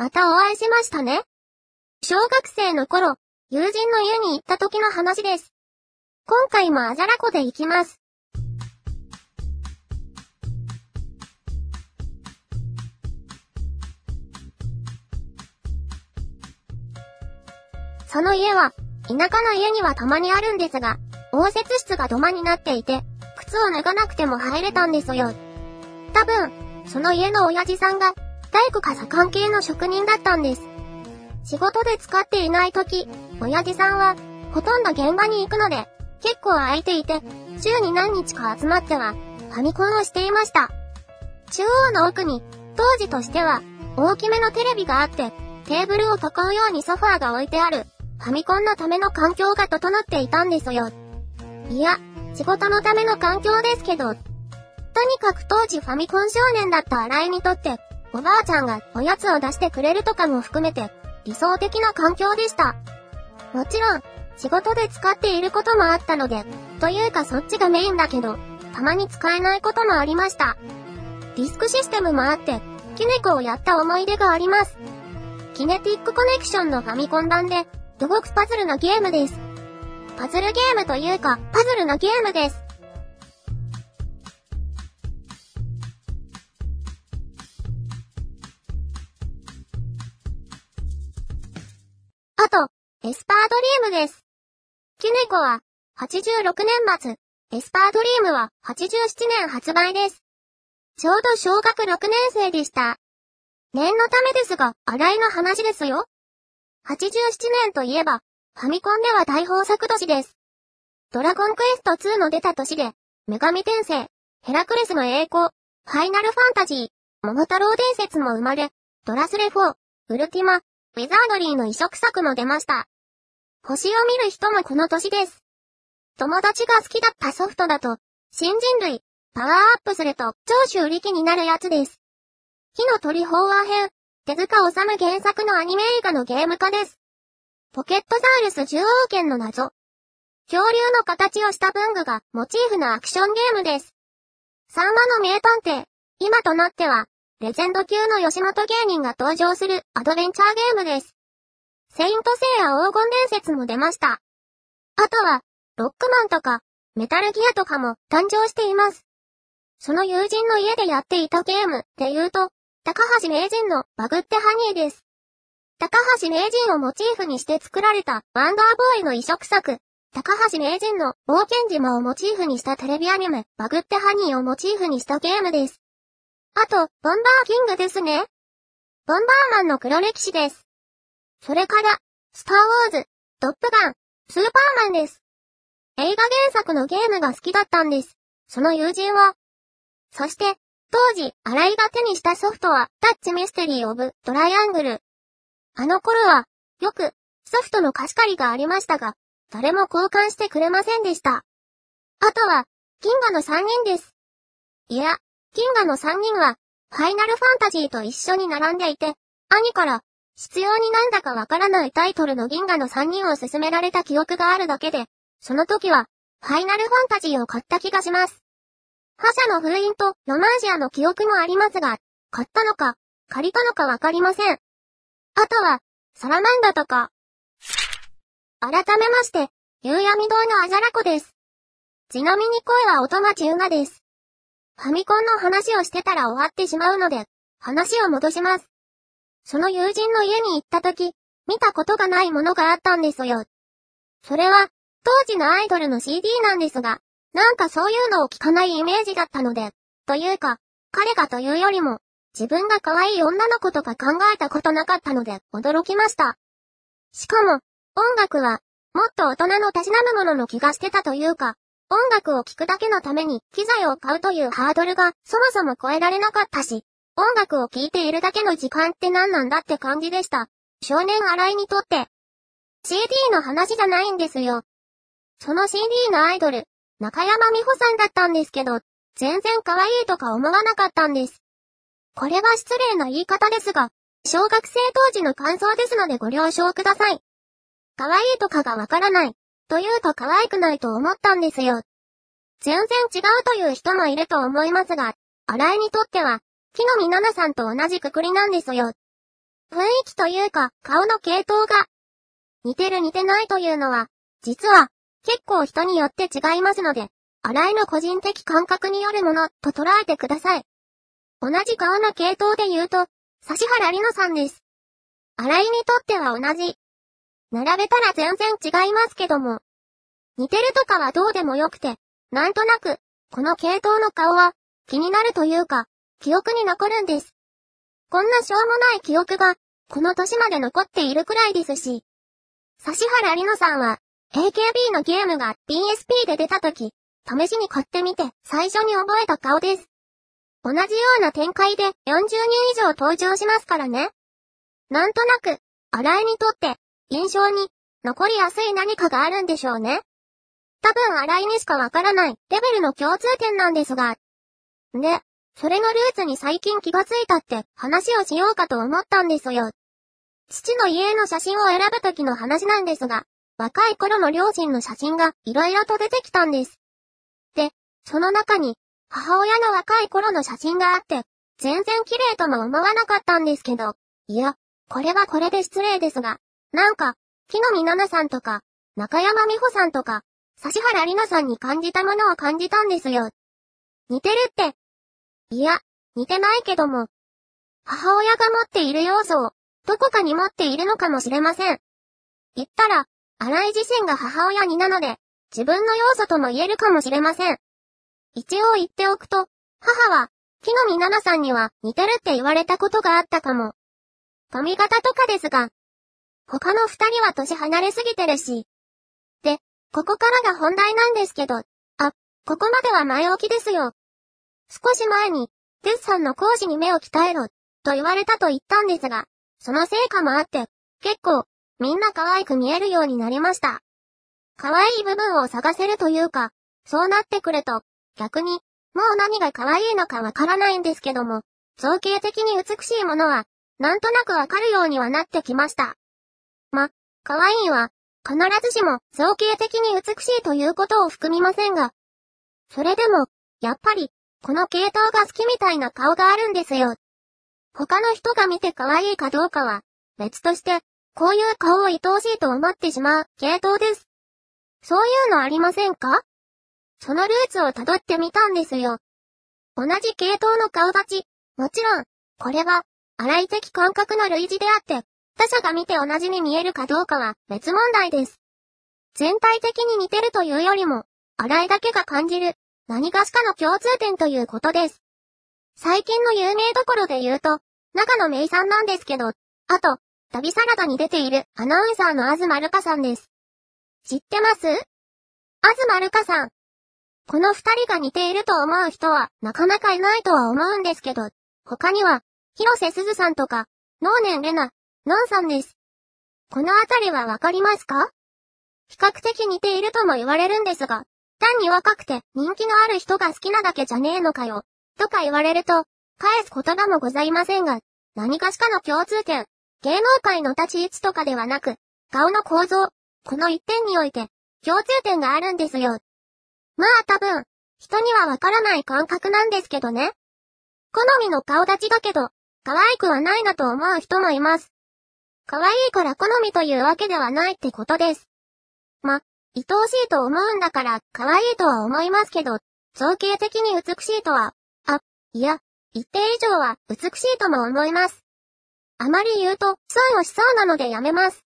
またお会いしましたね。小学生の頃、友人の家に行った時の話です。今回もあざらこで行きます。その家は、田舎の家にはたまにあるんですが、応接室が土間になっていて、靴を脱がなくても入れたんですよ。多分、その家の親父さんが、大工傘関係の職人だったんです。仕事で使っていない時、親父さんは、ほとんど現場に行くので、結構空いていて、週に何日か集まっては、ファミコンをしていました。中央の奥に、当時としては、大きめのテレビがあって、テーブルを囲うようにソファーが置いてある、ファミコンのための環境が整っていたんですよ。いや、仕事のための環境ですけど。とにかく当時ファミコン少年だった新井にとって、おばあちゃんがおやつを出してくれるとかも含めて、理想的な環境でした。もちろん、仕事で使っていることもあったので、というかそっちがメインだけど、たまに使えないこともありました。ディスクシステムもあって、キネコをやった思い出があります。キネティックコネクションのファミコン版で、動くパズルのゲームです。パズルゲームというか、パズルのゲームです。あと、エスパードリームです。キネコは、86年末、エスパードリームは87年発売です。ちょうど小学6年生でした。念のためですが、洗いの話ですよ。87年といえば、ファミコンでは大豊作年です。ドラゴンクエスト2の出た年で、女神転生、ヘラクレスの栄光、ファイナルファンタジー、桃太郎伝説も生まれ、ドラスレ4、ウルティマ、ウィザードリーの移植作も出ました。星を見る人もこの年です。友達が好きだったソフトだと、新人類、パワーアップすると超修理機になるやつです。火の鳥飽和編、手塚治虫原作のアニメ映画のゲーム化です。ポケットザールス獣王剣の謎。恐竜の形をした文具がモチーフのアクションゲームです。サンマの名探偵。今となっては、レジェンド級の吉本芸人が登場するアドベンチャーゲームです。セイントセイヤ黄金伝説も出ました。あとは、ロックマンとか、メタルギアとかも誕生しています。その友人の家でやっていたゲームって言うと、高橋名人のバグってハニーです。高橋名人をモチーフにして作られたワンダーボーイの移植作、高橋名人の冒険島をモチーフにしたテレビアニメ、バグってハニーをモチーフにしたゲームです。あと、ボンバーキングですね。ボンバーマンの黒歴史です。それから、スターウォーズ、トップガン、スーパーマンです。映画原作のゲームが好きだったんです。その友人は。そして、当時、新井が手にしたソフトは、タッチミステリーオブトライアングル。あの頃は、よく、ソフトの貸し借りがありましたが、誰も交換してくれませんでした。あとは、銀河の3人です。いや、銀河の3人は、ファイナルファンタジーと一緒に並んでいて、兄から、必要になんだかわからないタイトルの銀河の3人を勧められた記憶があるだけで、その時は、ファイナルファンタジーを買った気がします。覇者の封印とロマージアの記憶もありますが、買ったのか、借りたのかわかりません。あとは、サラマンダとか。改めまして、夕闇堂のアザラコです。ちなみに声は音町ゆがです。ファミコンの話をしてたら終わってしまうので、話を戻します。その友人の家に行った時、見たことがないものがあったんですよ。それは、当時のアイドルの CD なんですが、なんかそういうのを聞かないイメージだったので、というか、彼がというよりも、自分が可愛い女の子とか考えたことなかったので、驚きました。しかも、音楽は、もっと大人のたしなむものの気がしてたというか、音楽を聴くだけのために機材を買うというハードルがそもそも超えられなかったし、音楽を聴いているだけの時間って何なんだって感じでした。少年荒井にとって。CD の話じゃないんですよ。その CD のアイドル、中山美穂さんだったんですけど、全然可愛いとか思わなかったんです。これは失礼な言い方ですが、小学生当時の感想ですのでご了承ください。可愛いとかがわからない、というと可愛くないと思ったんですよ。全然違うという人もいると思いますが、新井にとっては、木の実奈々さんと同じくくりなんですよ。雰囲気というか、顔の系統が、似てる似てないというのは、実は、結構人によって違いますので、洗いの個人的感覚によるものと捉えてください。同じ顔の系統で言うと、指原里乃さんです。洗いにとっては同じ。並べたら全然違いますけども。似てるとかはどうでもよくて、なんとなく、この系統の顔は、気になるというか、記憶に残るんです。こんなしょうもない記憶が、この年まで残っているくらいですし。指原里乃さんは、AKB のゲームが PSP で出た時、試しに買ってみて最初に覚えた顔です。同じような展開で40人以上登場しますからね。なんとなく、洗いにとって印象に残りやすい何かがあるんでしょうね。多分洗いにしかわからないレベルの共通点なんですが。で、それのルーツに最近気がついたって話をしようかと思ったんですよ。父の家の写真を選ぶ時の話なんですが、若い頃の両親の写真が色々と出てきたんです。で、その中に、母親の若い頃の写真があって、全然綺麗とも思わなかったんですけど、いや、これはこれで失礼ですが、なんか、木の実奈々さんとか、中山美穂さんとか、指原里奈さんに感じたものを感じたんですよ。似てるって。いや、似てないけども。母親が持っている要素を、どこかに持っているのかもしれません。言ったら、新井自身が母親になので、自分の要素とも言えるかもしれません。一応言っておくと、母は、木の実奈々さんには似てるって言われたことがあったかも。髪型とかですが、他の二人は年離れすぎてるし。で、ここからが本題なんですけど、あ、ここまでは前置きですよ。少し前に、デッサンの講師に目を鍛えろ、と言われたと言ったんですが、その成果もあって、結構、みんな可愛く見えるようになりました。可愛い部分を探せるというか、そうなってくると、逆に、もう何が可愛いのかわからないんですけども、造形的に美しいものは、なんとなくわかるようにはなってきました。ま、可愛いは、必ずしも造形的に美しいということを含みませんが、それでも、やっぱり、この系統が好きみたいな顔があるんですよ。他の人が見て可愛いかどうかは、別として、こういう顔を愛おしいと思ってしまう系統です。そういうのありませんか？そのルーツを辿ってみたんですよ。同じ系統の顔立ち、もちろん、これは、荒い的感覚の類似であって、他者が見て同じに見えるかどうかは別問題です。全体的に似てるというよりも、荒いだけが感じる、何かしかの共通点ということです。最近の有名どころで言うと、長野芽衣さんなんですけど、あと、旅サラダに出ているアナウンサーの東るかさんです。知ってます？東るかさん。この二人が似ていると思う人はなかなかいないとは思うんですけど、他には、広瀬すずさんとか、能年レナ、ノンさんです。このあたりはわかりますか？比較的似ているとも言われるんですが、単に若くて人気のある人が好きなだけじゃねえのかよ、とか言われると、返す言葉もございませんが、何かしかの共通点、芸能界の立ち位置とかではなく、顔の構造、この一点において、共通点があるんですよ。まあ多分、人にはわからない感覚なんですけどね。好みの顔立ちだけど、可愛くはないなと思う人もいます。可愛いから好みというわけではないってことです。ま、愛おしいと思うんだから可愛いとは思いますけど、造形的に美しいとは、あ、いや、一定以上は美しいとも思います。あまり言うと損をしそうなのでやめます。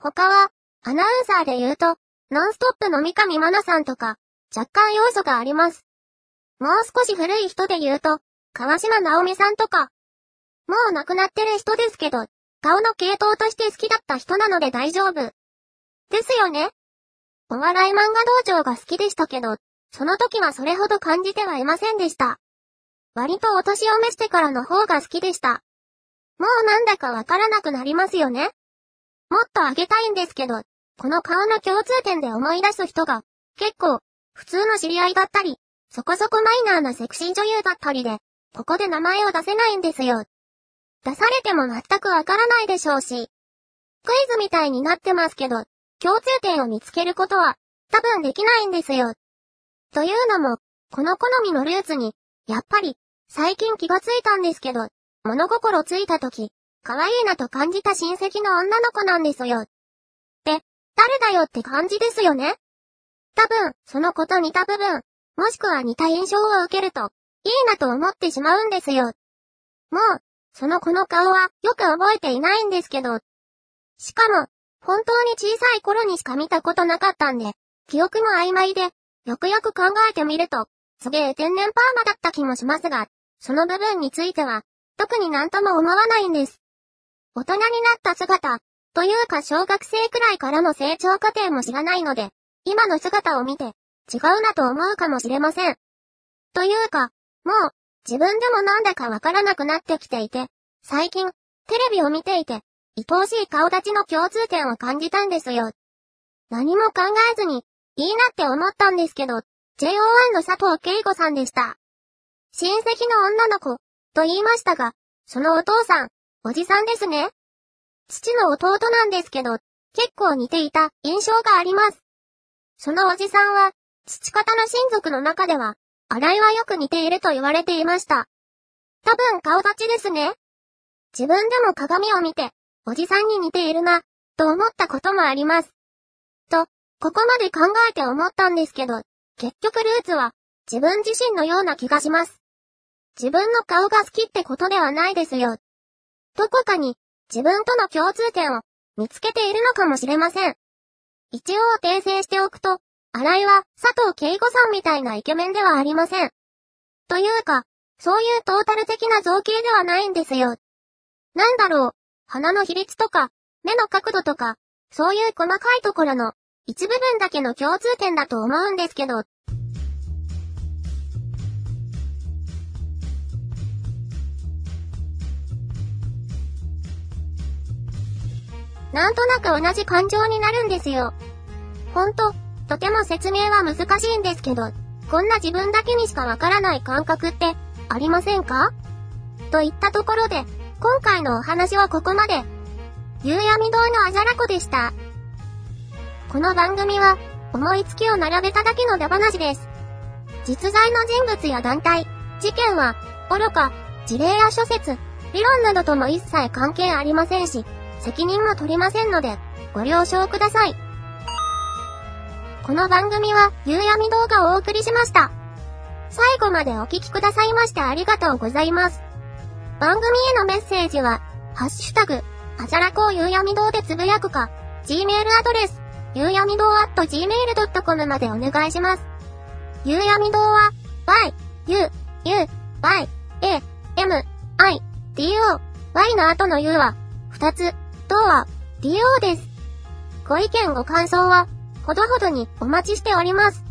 他は、アナウンサーで言うと、ノンストップの三上真奈さんとか、若干要素があります。もう少し古い人で言うと、川島直美さんとか、もう亡くなってる人ですけど、顔の系統として好きだった人なので大丈夫。ですよねお笑い漫画道場が好きでしたけど、その時はそれほど感じてはいませんでした。割とお年を召してからの方が好きでした。もうなんだかわからなくなりますよね。もっとあげたいんですけど、この顔の共通点で思い出す人が、結構、普通の知り合いだったり、そこそこマイナーなセクシー女優だったりで、ここで名前を出せないんですよ。出されても全くわからないでしょうし。クイズみたいになってますけど、共通点を見つけることは、多分できないんですよ。というのも、この好みのルーツに、やっぱり、最近気がついたんですけど、物心ついた時、可愛いなと感じた親戚の女の子なんですよ。で、誰だよって感じですよね多分、その子と似た部分、もしくは似た印象を受けると、いいなと思ってしまうんですよ。もう、その子の顔はよく覚えていないんですけど。しかも、本当に小さい頃にしか見たことなかったんで、記憶も曖昧で、よくよく考えてみると、すげえ天然パーマだった気もしますが、その部分については、特になんとも思わないんです。大人になった姿、というか小学生くらいからの成長過程も知らないので、今の姿を見て、違うなと思うかもしれません。というか、もう、自分でもなんだかわからなくなってきていて、最近、テレビを見ていて、愛おしい顔立ちの共通点を感じたんですよ。何も考えずに、いいなって思ったんですけど、JO1 の佐藤恵子さんでした。親戚の女の子、と言いましたが、そのお父さん、おじさんですね。父の弟なんですけど、結構似ていた印象があります。そのおじさんは、父方の親族の中では、洗いはよく似ていると言われていました。多分顔立ちですね。自分でも鏡を見て、おじさんに似ているな、と思ったこともあります。と、ここまで考えて思ったんですけど、結局ルーツは、自分自身のような気がします。自分の顔が好きってことではないですよ。どこかに、自分との共通点を、見つけているのかもしれません。一応訂正しておくと、新井は佐藤慶吾さんみたいなイケメンではありません。というか、そういうトータル的な造形ではないんですよ。なんだろう、鼻の比率とか、目の角度とか、そういう細かいところの一部分だけの共通点だと思うんですけど。なんとなく同じ感情になるんですよ。ほんと、とても説明は難しいんですけど、こんな自分だけにしかわからない感覚ってありませんか？といったところで、今回のお話はここまで。夕闇堂のあじゃらこでした。この番組は、思いつきを並べただけのダ話です。実在の人物や団体、事件は、愚か、事例や諸説、理論などとも一切関係ありませんし、責任も取りませんので、ご了承ください。この番組は、夕闇動画をお送りしました。最後までお聴きくださいましてありがとうございます。番組へのメッセージは、ハッシュタグ、あじゃらこう夕闇堂でつぶやくか、Gmail アドレス、ゆうやみ堂 at gmail.com までお願いします。ゆうやみ堂は、y, u, u, y, a, m, i, d, o, y の後の u は、二つ、とは、d, o です。ご意見ご感想は、ほどほどにお待ちしております。